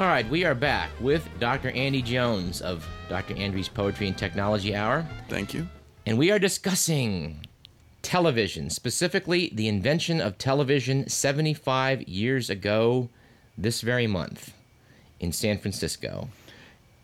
All right, we are back with Dr. Andy Jones of Dr. Andrews Poetry and Technology Hour. Thank you. And we are discussing television, specifically the invention of television 75 years ago this very month in San Francisco.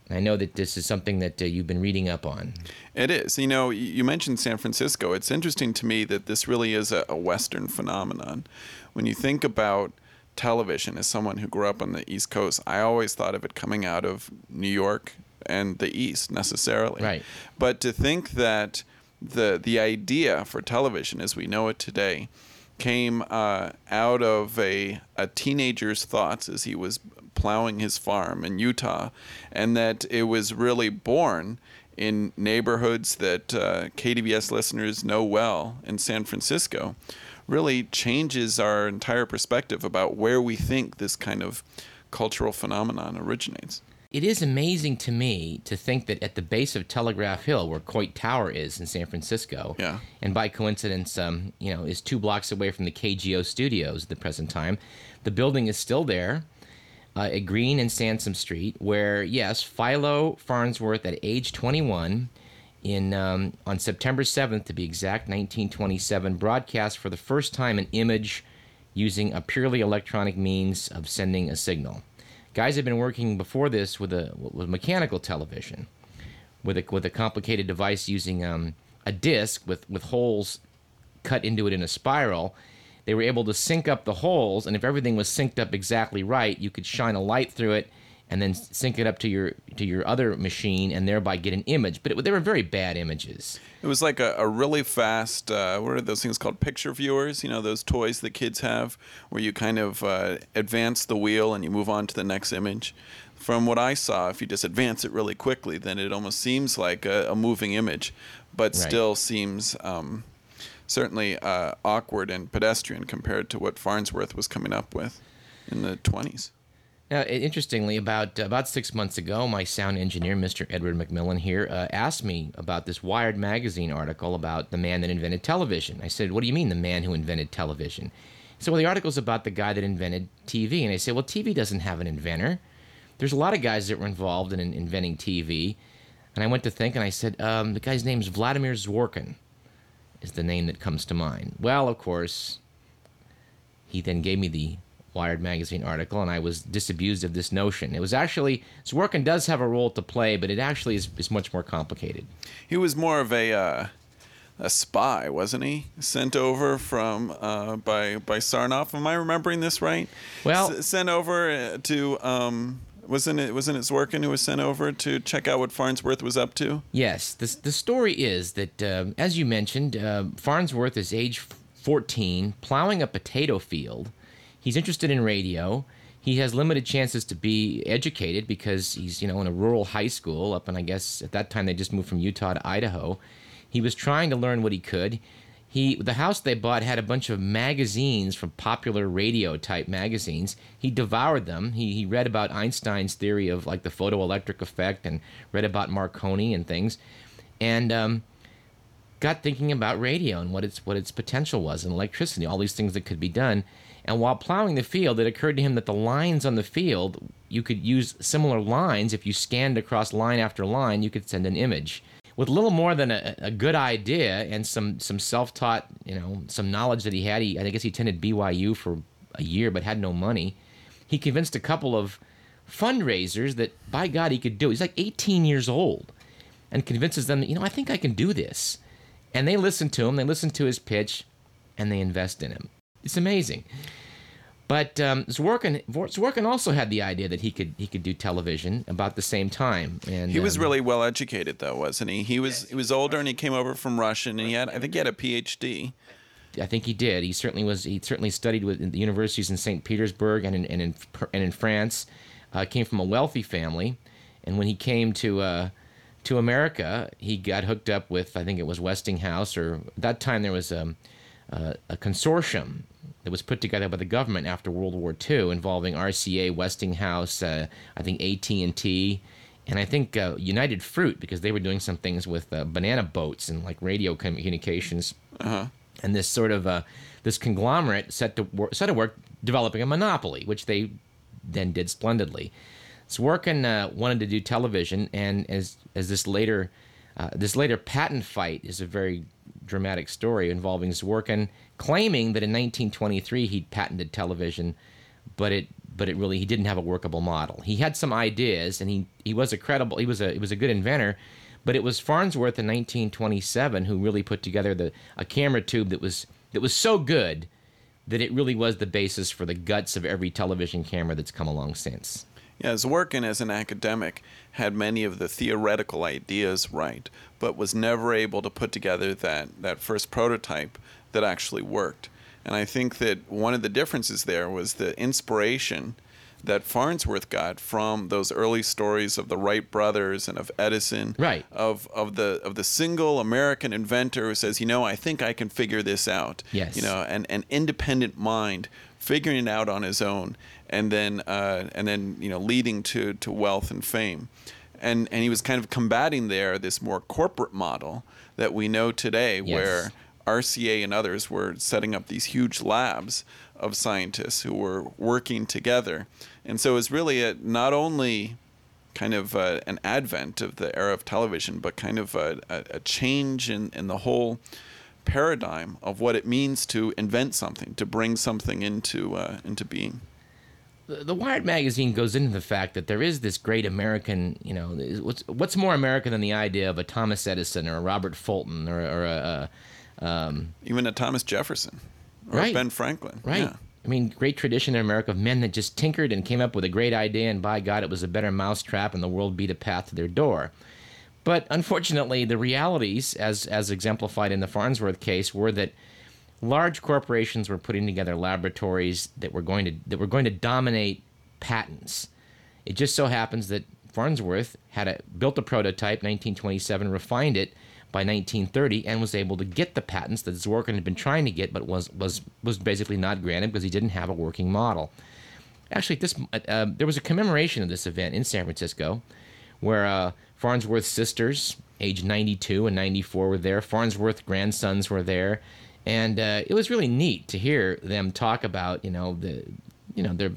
I know that this is something that uh, you've been reading up on. It is. You know, you mentioned San Francisco. It's interesting to me that this really is a, a Western phenomenon. When you think about television as someone who grew up on the East Coast, I always thought of it coming out of New York and the East necessarily. Right. But to think that the the idea for television as we know it today came uh, out of a, a teenager's thoughts as he was plowing his farm in Utah, and that it was really born in neighborhoods that uh, KDVS listeners know well in San Francisco, really changes our entire perspective about where we think this kind of cultural phenomenon originates. It is amazing to me to think that at the base of Telegraph Hill, where Coit Tower is in San Francisco, Yeah. and by coincidence, um, you know, is two blocks away from the KGO studios at the present time, the building is still there uh, at Green and Sansome Street, where yes, Philo Farnsworth at age 21 in um, on September 7th to be exact, 1927, broadcast for the first time an image using a purely electronic means of sending a signal. Guys had been working before this with a with mechanical television, with a with a complicated device using um, a disc with with holes cut into it in a spiral. They were able to sync up the holes, and if everything was synced up exactly right, you could shine a light through it and then sync it up to your to your other machine, and thereby get an image. But it, they were very bad images. It was like a, a really fast, uh, what are those things called? Picture viewers, you know, those toys that kids have where you kind of uh, advance the wheel and you move on to the next image. From what I saw, if you just advance it really quickly, then it almost seems like a, a moving image, but Right. still seems um, certainly uh, awkward and pedestrian compared to what Farnsworth was coming up with in the 20s. Now, interestingly, about about six months ago, my sound engineer, Mr. Edward McMillan here, uh, asked me about this Wired magazine article about the man that invented television. I said, "What do you mean, the man who invented television?" He said, "Well, the article's about the guy that invented TV." And I said, "Well, TV doesn't have an inventor. There's a lot of guys that were involved in, in inventing TV." And I went to think, and I said, um, "The guy's name's Vladimir Zworykin." Is the name that comes to mind. Well, of course, he then gave me the Wired magazine article, and I was disabused of this notion. It was actually Zworykin does have a role to play, but it actually is, is much more complicated. He was more of a uh, a spy, wasn't he? Sent over from uh, by by Sarnoff. Am I remembering this right? Well- S- sent over uh, to um, wasn't it wasn't it Zworykin who was sent over to check out what Farnsworth was up to? Yes, the the story is that, um, as you mentioned, uh, Farnsworth is age 14, plowing a potato field. He's interested in radio. He has limited chances to be educated because he's, you know, in a rural high school up, in, I guess at that time they just moved from Utah to Idaho. He was trying to learn what he could. He, the house they bought had a bunch of magazines from popular radio type magazines. He devoured them. He, he read about Einstein's theory of like the photoelectric effect and read about Marconi and things, and um, got thinking about radio and what its what its potential was and electricity, all these things that could be done. And while plowing the field, it occurred to him that the lines on the field, you could use similar lines. If you scanned across line after line, you could send an image. With little more than a, a good idea and some, some self taught, you know, some knowledge that he had, he, I guess he attended BYU for a year but had no money. He convinced a couple of fundraisers that, by God, he could do it. He's like 18 years old and convinces them, you know, I think I can do this. And they listen to him, they listen to his pitch, and they invest in him. It's amazing. But um, Zworykin, Zworykin also had the idea that he could he could do television about the same time. And He was um, really well educated, though, wasn't he? He was he was older and he came over from Russia and he had I think he had a PhD. I think he did. He certainly was. He certainly studied with the universities in St. Petersburg and in and in, and in France. Uh, came from a wealthy family, and when he came to uh, to America, he got hooked up with I think it was Westinghouse, or at that time there was um, uh, a consortium that was put together by the government after World War II, involving RCA, Westinghouse, uh, I think AT and T, and I think uh, United Fruit because they were doing some things with uh, banana boats and like radio communications and this sort of uh, this conglomerate set to work, set to work developing a monopoly, which they then did splendidly. Zworykin uh, wanted to do television, and as as this later uh, this later patent fight is a very dramatic story involving Zworykin claiming that in 1923 he'd patented television, but it but it really he didn't have a workable model. He had some ideas, and he he was a credible he was a he was a good inventor, but it was Farnsworth in 1927 who really put together the a camera tube that was that was so good that it really was the basis for the guts of every television camera that's come along since. Yeah, Zworykin as an academic had many of the theoretical ideas right, but was never able to put together that, that first prototype that actually worked. And I think that one of the differences there was the inspiration that Farnsworth got from those early stories of the Wright brothers and of Edison, right? Of of the of the single American inventor who says, you know, I think I can figure this out. Yes. You know, an an independent mind figuring it out on his own, and then uh, and then you know leading to to wealth and fame, and and he was kind of combating there this more corporate model that we know today, yes. where RCA and others were setting up these huge labs of scientists who were working together. And so it was really a, not only kind of a, an advent of the era of television, but kind of a, a, change in, in the whole paradigm of what it means to invent something, to bring something into, uh, into being. The, the Wired magazine goes into the fact that there is this great American, you know, what's, what's more American than the idea of a Thomas Edison or a Robert Fulton or, or a, a um, even a Thomas Jefferson or right. Ben Franklin. Right. Yeah. I mean, great tradition in America of men that just tinkered and came up with a great idea, and by God, it was a better mousetrap, and the world beat a path to their door. But unfortunately, the realities, as as exemplified in the Farnsworth case, were that large corporations were putting together laboratories that were going to that were going to dominate patents. It just so happens that Farnsworth had a, built a prototype, 1927, refined it, by 1930 and was able to get the patents that Zworykin had been trying to get, but was was was basically not granted because he didn't have a working model. Actually, this uh, uh, there was a commemoration of this event in San Francisco, where uh, Farnsworth's sisters, age 92 and 94, were there. Farnsworth grandsons were there, and uh, it was really neat to hear them talk about you know the you know their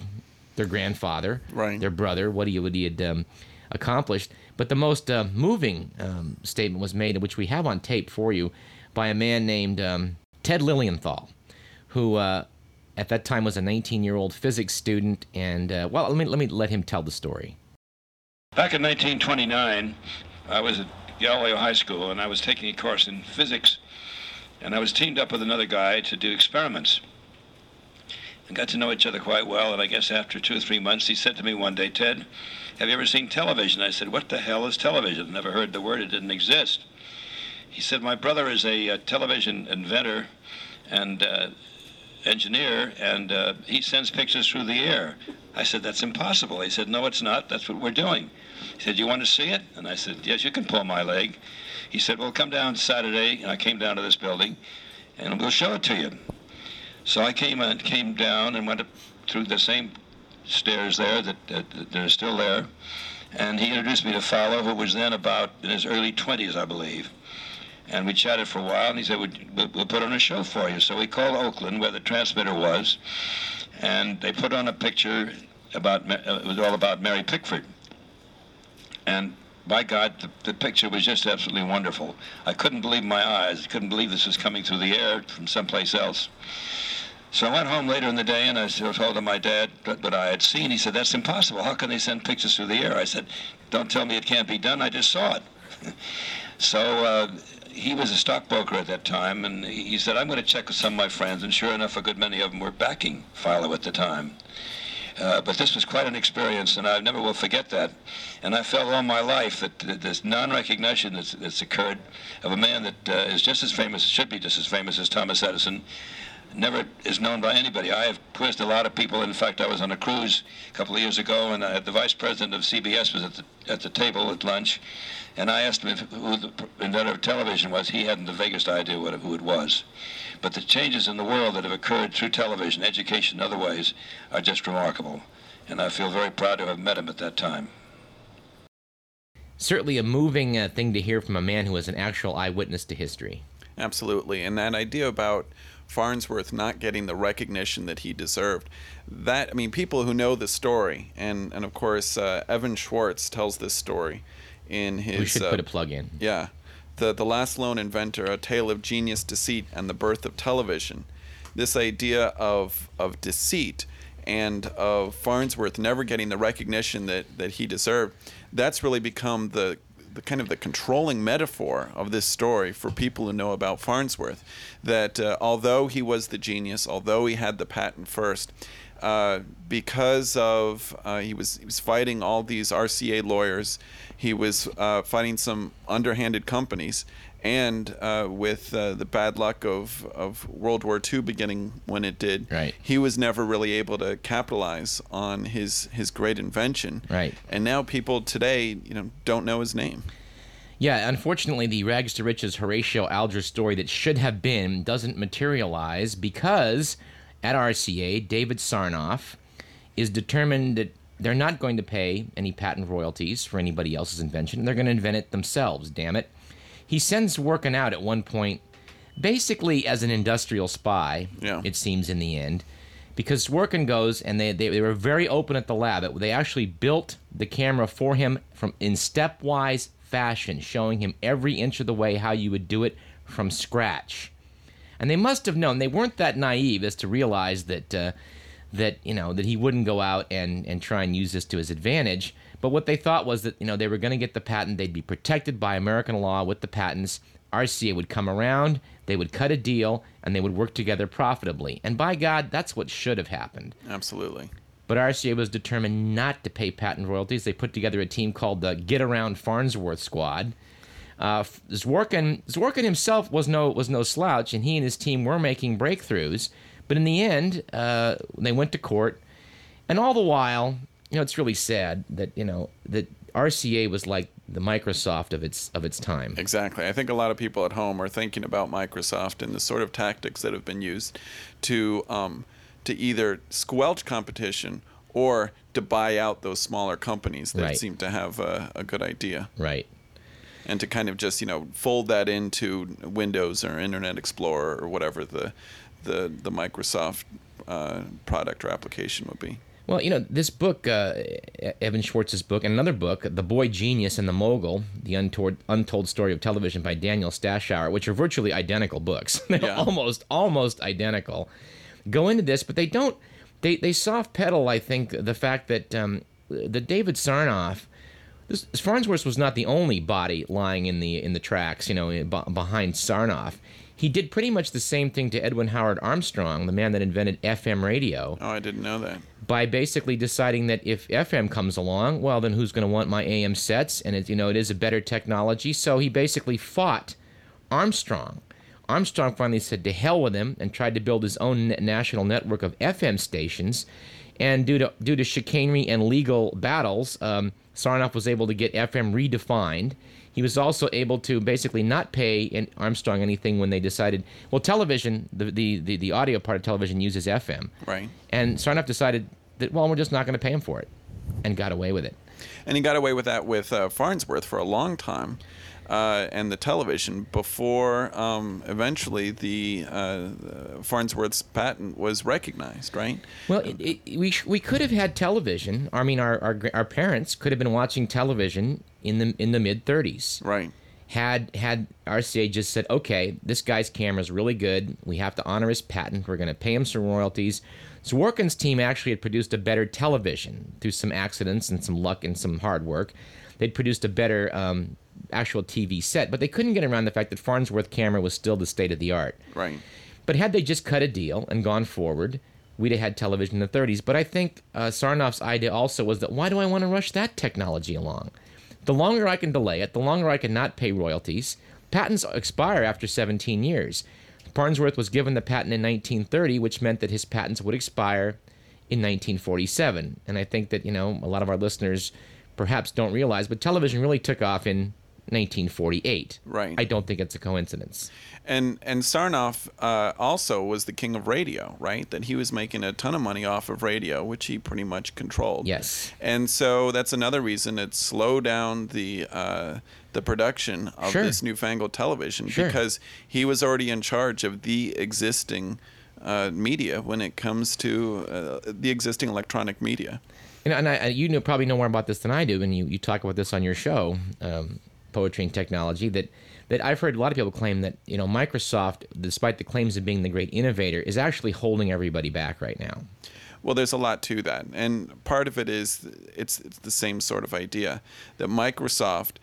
their grandfather, right. their brother, what he what he had um, accomplished. But the most uh, moving um, statement was made, which we have on tape for you, by a man named um, Ted Lilienthal, who uh, at that time was a 19-year-old physics student. And uh, well, let me let me let him tell the story. Back in 1929, I was at Galileo High School, and I was taking a course in physics, and I was teamed up with another guy to do experiments. And got to know each other quite well, and I guess after two or three months, he said to me one day, Ted, have you ever seen television? I said, What the hell is television? Never heard the word, it didn't exist. He said, My brother is a, a television inventor and uh, engineer, and uh, he sends pictures through the air. I said, That's impossible. He said, No, it's not. That's what we're doing. He said, You want to see it? And I said, Yes, you can pull my leg. He said, Well, come down Saturday. And I came down to this building, and we'll show it to you. So I came and came down and went up through the same stairs there that, that, that are still there. And he introduced me to Fowler, who was then about in his early 20s, I believe. And we chatted for a while, and he said, we'll, we'll put on a show for you. So we called Oakland, where the transmitter was, and they put on a picture about, uh, it was all about Mary Pickford. And by God, the, the, picture was just absolutely wonderful. I couldn't believe my eyes. I couldn't believe this was coming through the air from someplace else. So I went home later in the day and I told him my dad what I had seen. He said, That's impossible. How can they send pictures through the air? I said, Don't tell me it can't be done. I just saw it. so uh, he was a stockbroker at that time and he said, I'm going to check with some of my friends. And sure enough, a good many of them were backing Philo at the time. Uh, but this was quite an experience, and I never will forget that. And I felt all my life that, that this non-recognition that's, that's, occurred of a man that uh, is just as famous, should be just as famous as Thomas Edison, never is known by anybody. I have quizzed a lot of people. In fact, I was on a cruise a couple of years ago, and uh, the vice president of CBS was at the, at the table at lunch, and I asked him if, who the inventor of television was. He hadn't the vaguest idea what, who it was. But the changes in the world that have occurred through television, education, other ways, are just remarkable. And I feel very proud to have met him at that time. Certainly a moving uh, thing to hear from a man who was an actual eyewitness to history. Absolutely. And that idea about Farnsworth not getting the recognition that he deserved. That I mean, people who know the story, and and of course, uh, Evan Schwartz tells this story in his. We should uh, put a plug in. Yeah, the the last lone inventor, a tale of genius, deceit, and the birth of television. This idea of of deceit and of Farnsworth never getting the recognition that that he deserved. That's really become the the kind of the controlling metaphor of this story for people who know about Farnsworth. That uh, although he was the genius, although he had the patent first, uh, because of uh, he was he was fighting all these RCA lawyers, he was uh, fighting some underhanded companies, and uh, with uh, the bad luck of, of World War II beginning when it did, Right. he was never really able to capitalize on his his great invention. Right. And now people today, you know, don't know his name. Yeah, unfortunately, the rags to riches Horatio Alger story that should have been doesn't materialize because at RCA, David Sarnoff is determined that they're not going to pay any patent royalties for anybody else's invention. They're going to invent it themselves, damn it. He sends Zworykin out at one point, basically as an industrial spy, Yeah. it seems in the end, because Zworykin goes and they, they, they were very open at the lab. They actually built the camera for him from in stepwise fashion, showing him every inch of the way how you would do it from scratch. And they must have known they weren't that naive as to realize that uh, that you know that he wouldn't go out and and try and use this to his advantage. But what they thought was that you know they were going to get the patent, they'd be protected by American law with the patents. RCA would come around, they would cut a deal, and they would work together profitably. And by God, that's what should have happened. Absolutely. But RCA was determined not to pay patent royalties. They put together a team called the Get Around Farnsworth Squad. Uh, Zworykin, Zworykin himself was no was no slouch, and he and his team were making breakthroughs. But in the end, uh, they went to court, and all the while, you know, it's really sad that you know that RCA was like the Microsoft of its of its time. Exactly. I think a lot of people at home are thinking about Microsoft and the sort of tactics that have been used to um, to either squelch competition or to buy out those smaller companies that Right. seem to have a, a good idea Right. and to kind of just you know fold that into Windows or Internet Explorer or whatever the the the Microsoft uh, product or application would be. Well, you know, this book, uh, Evan Schwartz's book, and another book, The Boy Genius and the Mogul, The Untold, Untold Story of Television by Daniel Stashower, which are virtually identical books. They're Yeah. almost, almost identical. Go into this, but they don't, they, they soft pedal, I think, the fact that, um, that David Sarnoff, this, Farnsworth was not the only body lying in the in the tracks, you know, in- behind Sarnoff. He did pretty much the same thing to Edwin Howard Armstrong, the man that invented FM radio Oh, I didn't know that. by basically deciding that if FM comes along, well, then who's going to want my AM sets? And it, you know, it is a better technology. So he basically fought Armstrong. Armstrong finally said to hell with him and tried to build his own national network of FM stations. And due to due to chicanery and legal battles, um, Sarnoff was able to get FM redefined. He was also able to basically not pay Armstrong anything when they decided. Well, television, the the, the, the audio part of television uses FM. Right. And Sarnoff decided that, well, we're just not going to pay him for it, and got away with it. And he got away with that with uh, Farnsworth for a long time, uh, and the television before um, eventually the uh, Farnsworth's patent was recognized. Right. Well, it, it, we sh- we could have had television. I mean, our, our our parents could have been watching television in the in the mid 30s. Right. Had had RCA just said, okay, this guy's camera is really good. We have to honor his patent. We're going to pay him some royalties. Zworykin's team actually had produced a better television through some accidents and some luck and some hard work. They'd produced a better um, actual TV set, but they couldn't get around the fact that Farnsworth camera was still the state of the art. Right. But had they just cut a deal and gone forward, we'd have had television in the 30s. But I think uh, Sarnoff's idea also was that why do I want to rush that technology along? The longer I can delay it, the longer I can not pay royalties. Patents expire after 17 years. Farnsworth was given the patent in 1930, which meant that his patents would expire in 1947. And I think that, you know, a lot of our listeners perhaps don't realize, but television really took off in 1948. Right. I don't think it's a coincidence. And and Sarnoff uh, also was the king of radio, right? That he was making a ton of money off of radio, which he pretty much controlled. Yes. And so that's another reason it slowed down the uh, the production of Sure. this newfangled television Sure. because he was already in charge of the existing uh, media when it comes to uh, the existing electronic media. And, and I, you know, probably know more about this than I do, and you, you talk about this on your show, um, Poetry and Technology, that, that I've heard a lot of people claim that, you know, Microsoft, despite the claims of being the great innovator, is actually holding everybody back right now. Well, there's a lot to that, and part of it is it's, it's the same sort of idea that Microsoft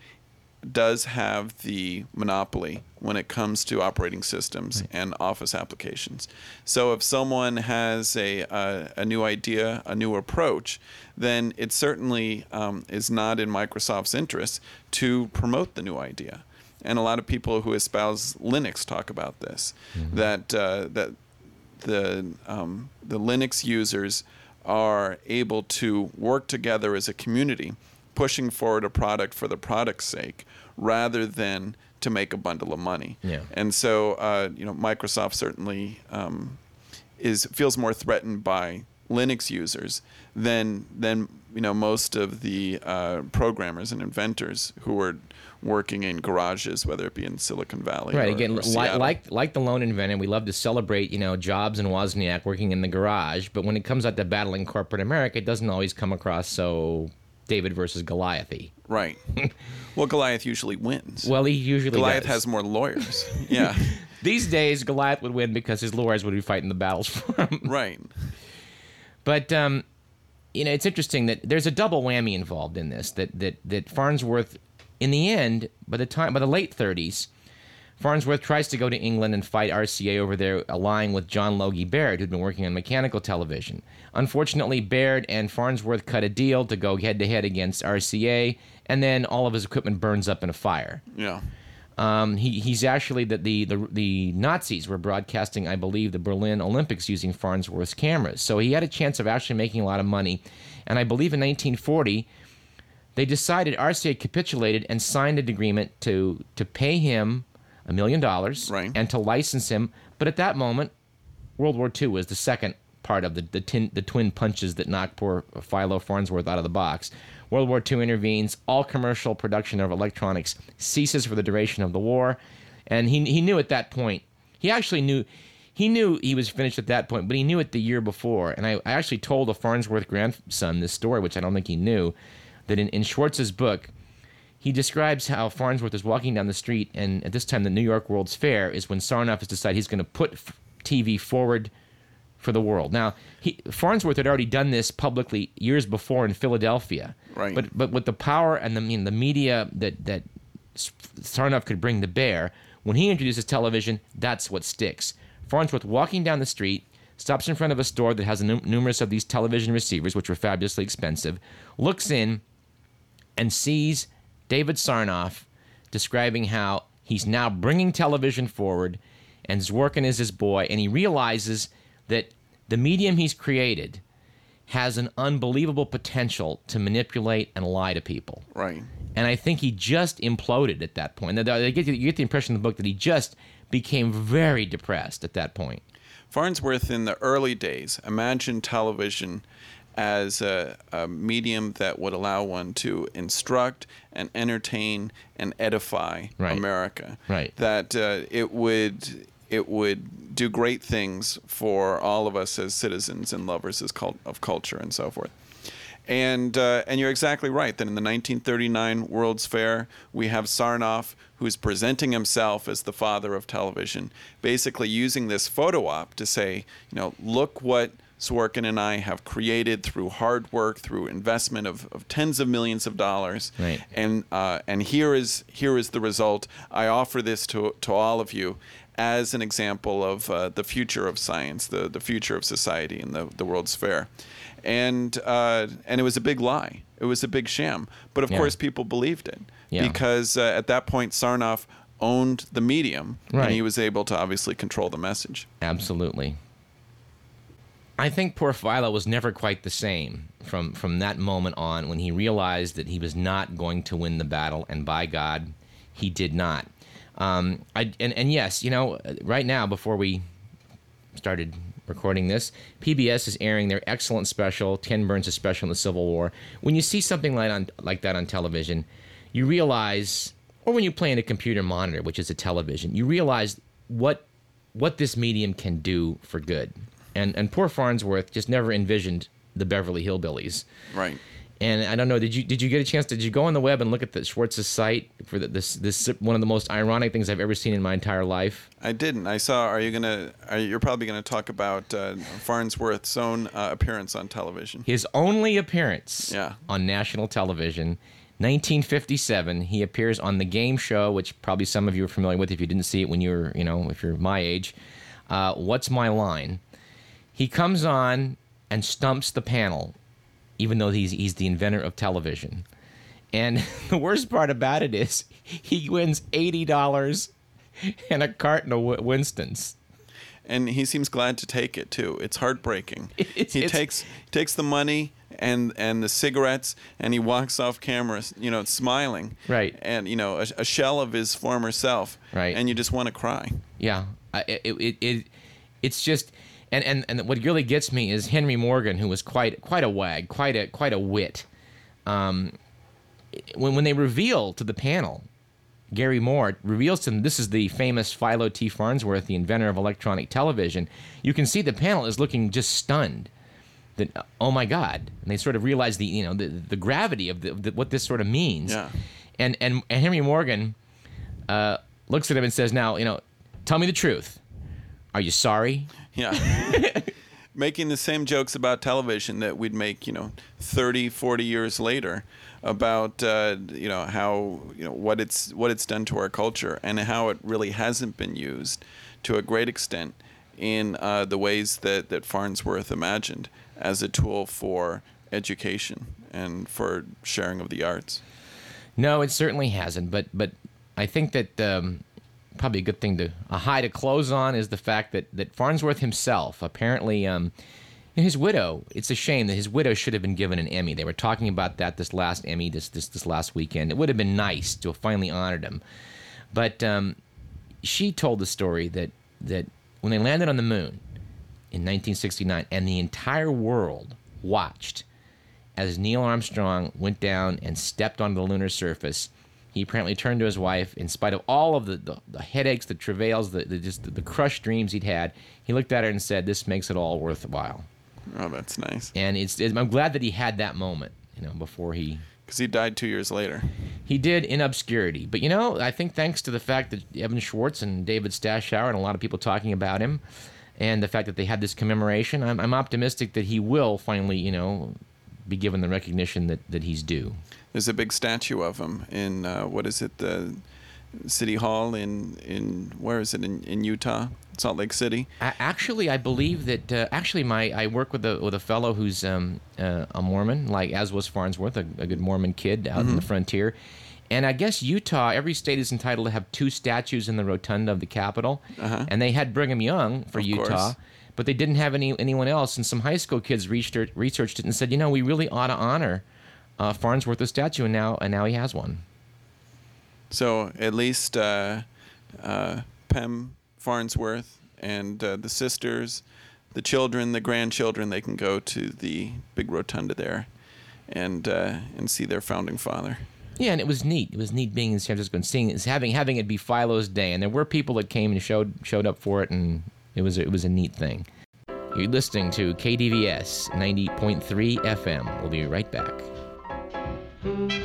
does have the monopoly when it comes to operating systems and office applications. So if someone has a a, a new idea, a new approach, then it certainly um, is not in Microsoft's interest to promote the new idea. And a lot of people who espouse Linux talk about this, that uh, that the um, the Linux users are able to work together as a community, pushing forward a product for the product's sake, rather than to make a bundle of money. Yeah. And so, uh, you know, Microsoft certainly um, is feels more threatened by Linux users than than you know most of the uh, programmers and inventors who are working in garages, whether it be in Silicon Valley. Right. or- Again, or like, like like the lone inventor, we love to celebrate, you know, Jobs and Wozniak working in the garage. But when it comes out to battling corporate America, it doesn't always come across so David versus Goliathy. Right. well, Goliath usually wins. Well, he usually Goliath does. has more lawyers. Yeah. These days, Goliath would win because his lawyers would be fighting the battles for him. right. But um, you know, it's interesting that there's a double whammy involved in this. That that that Farnsworth, in the end, by the time by the late 30s, Farnsworth tries to go to England and fight RCA over there, allying with John Logie Baird, who'd been working on mechanical television. Unfortunately, Baird and Farnsworth cut a deal to go head to head against RCA, and then all of his equipment burns up in a fire. Yeah. Um, he, he's actually that the, the the Nazis were broadcasting, I believe, the Berlin Olympics using Farnsworth's cameras. So he had a chance of actually making a lot of money. And I believe in 1940, they decided RCA capitulated and signed an agreement to to pay him a million dollars Right. and to license him. But at that moment, World War II was the second part of the the, tin, the twin punches that knocked poor Philo Farnsworth out of the box. World War II intervenes. All commercial production of electronics ceases for the duration of the war, and he he knew at that point. He actually knew. He knew he was finished at that point, but he knew it the year before. And I, I actually told a Farnsworth grandson this story, which I don't think he knew, that in, in Schwartz's book, he describes how Farnsworth is walking down the street, and at this time, the New York World's Fair is when Sarnoff has decided he's going to put f- TV forward for the world. Now, he, Farnsworth had already done this publicly years before in Philadelphia, Right. But but with the power and the I mean, the media that that Sarnoff could bring to bear, when he introduces television, that's what sticks. Farnsworth walking down the street stops in front of a store that has num- numerous of these television receivers, which were fabulously expensive, looks in, and sees David Sarnoff describing how he's now bringing television forward and Zworykin is his boy, and he realizes that the medium he's created has an unbelievable potential to manipulate and lie to people. Right. And I think he just imploded at that point. Now, You get, you get the impression in the book that he just became very depressed at that point. Farnsworth, in the early days, imagined television as a, a medium that would allow one to instruct and entertain and edify Right. America. Right. That uh, it would it would do great things for all of us as citizens and lovers as cult- of culture and so forth. And uh, and you're exactly right that in the 1939 World's Fair we have Sarnoff who's presenting himself as the father of television, basically using this photo op to say, you know, look what Zworykin and I have created through hard work, through investment of, of tens of millions of dollars, Right. and uh, and here is here is the result. I offer this to to all of you as an example of uh, the future of science, the the future of society, and the the World's Fair, and uh, and it was a big lie. It was a big sham. But of Yeah. course, people believed it Yeah. because uh, at that point, Sarnoff owned the medium, Right. and he was able to obviously control the message. Absolutely. I think poor Philo was never quite the same from from that moment on when he realized that he was not going to win the battle, and by God, he did not. Um, I, and, and yes, you know, right now, before we started recording this, PBS is airing their excellent special, Ken Burns' special in the Civil War. When you see something like, on, like that on television, you realize, or when you play in a computer monitor, which is a television, you realize what what this medium can do for good. And and poor Farnsworth just never envisioned the Beverly Hillbillies. Right. And I don't know. Did you did you get a chance? Did you go on the web and look at the Schwartz's site for the, this this one of the most ironic things I've ever seen in my entire life? I didn't. I saw. Are you gonna? Are you, you're probably gonna talk about uh, Farnsworth's own uh, appearance on television. His only appearance Yeah. on national television, 1957. He appears on the game show, which probably some of you are familiar with if you didn't see it when you were, you know, if you're my age. Uh, What's my line? He comes on and stumps the panel, even though he's he's the inventor of television. And the worst part about it is he wins eighty dollars and a carton of Winston's. and he seems glad to take it too. It's heartbreaking. It's- he it's- takes takes the money and and the cigarettes, and he walks off camera, you know, smiling. Right. And you know, a, a shell of his former self. Right. And you just want to cry. Yeah, I- it, it, it it's just and, and and what really gets me is Henry Morgan, who was quite quite a wag, quite a quite a wit. Um, when when they reveal to the panel, Garry Moore reveals to them this is the famous Philo T. Farnsworth, the inventor of electronic television. You can see the panel is looking just stunned. That oh my God, and they sort of realize the you know the the gravity of, the, the, what this sort of means. Yeah. And and, and Henry Morgan uh, looks at him and says, "Now you know, tell me the truth. Are you sorry?" Yeah. Making the same jokes about television that we'd make, you know, 30, 40 years later about uh, you know how you know what it's what it's done to our culture and how it really hasn't been used to a great extent in uh, the ways that that Farnsworth imagined as a tool for education and for sharing of the arts. No, it certainly hasn't. But but I think that um, probably a good thing to a high to close on is the fact that that Farnsworth himself apparently. Um, his widow, it's a shame that his widow should have been given an Emmy. They were talking about that this last Emmy, this this, this last weekend. It would have been nice to have finally honored him. But um, she told the story that that when they landed on the moon in 1969, and the entire world watched as Neil Armstrong went down and stepped onto the lunar surface, he apparently turned to his wife, in spite of all of the, the, the headaches, the travails, the, the just the, the crushed dreams he'd had. He looked at her and said, "This makes it all worthwhile." Oh, that's nice. And it's, it's I'm glad that he had that moment, you know, before he Because he died two years later. he did in obscurity. But you know, I think thanks to the fact that Evan Schwartz and David Stashower and a lot of people talking about him, and the fact that they had this commemoration, I'm, I'm optimistic that he will finally, you know, be given the recognition that, that he's due. There's a big statue of him in uh, what is it, the City Hall in in where is it in, in Utah, Salt Lake City. Actually, I believe that uh, actually my I work with a with a fellow who's um, uh, a Mormon, like as was Farnsworth, a, a good Mormon kid out in the frontier. And I guess Utah, every state is entitled to have two statues in the rotunda of the Capitol, and they had Brigham Young for Of Utah, course. but they didn't have any anyone else. And some high school kids researched researched it and said, you know, we really ought to honor uh, Farnsworth a statue, and now and now he has one. So at least uh, uh, Pem Farnsworth and uh, the sisters, the children, the grandchildren, they can go to the big rotunda there, and uh, and see their founding father. Yeah, and it was neat. It was neat being in San Francisco and seeing it, having having it be Philo's day, and there were people that came and showed showed up for it, and it was it was a neat thing. You're listening to KDVS 90.3 FM. We'll be right back thank you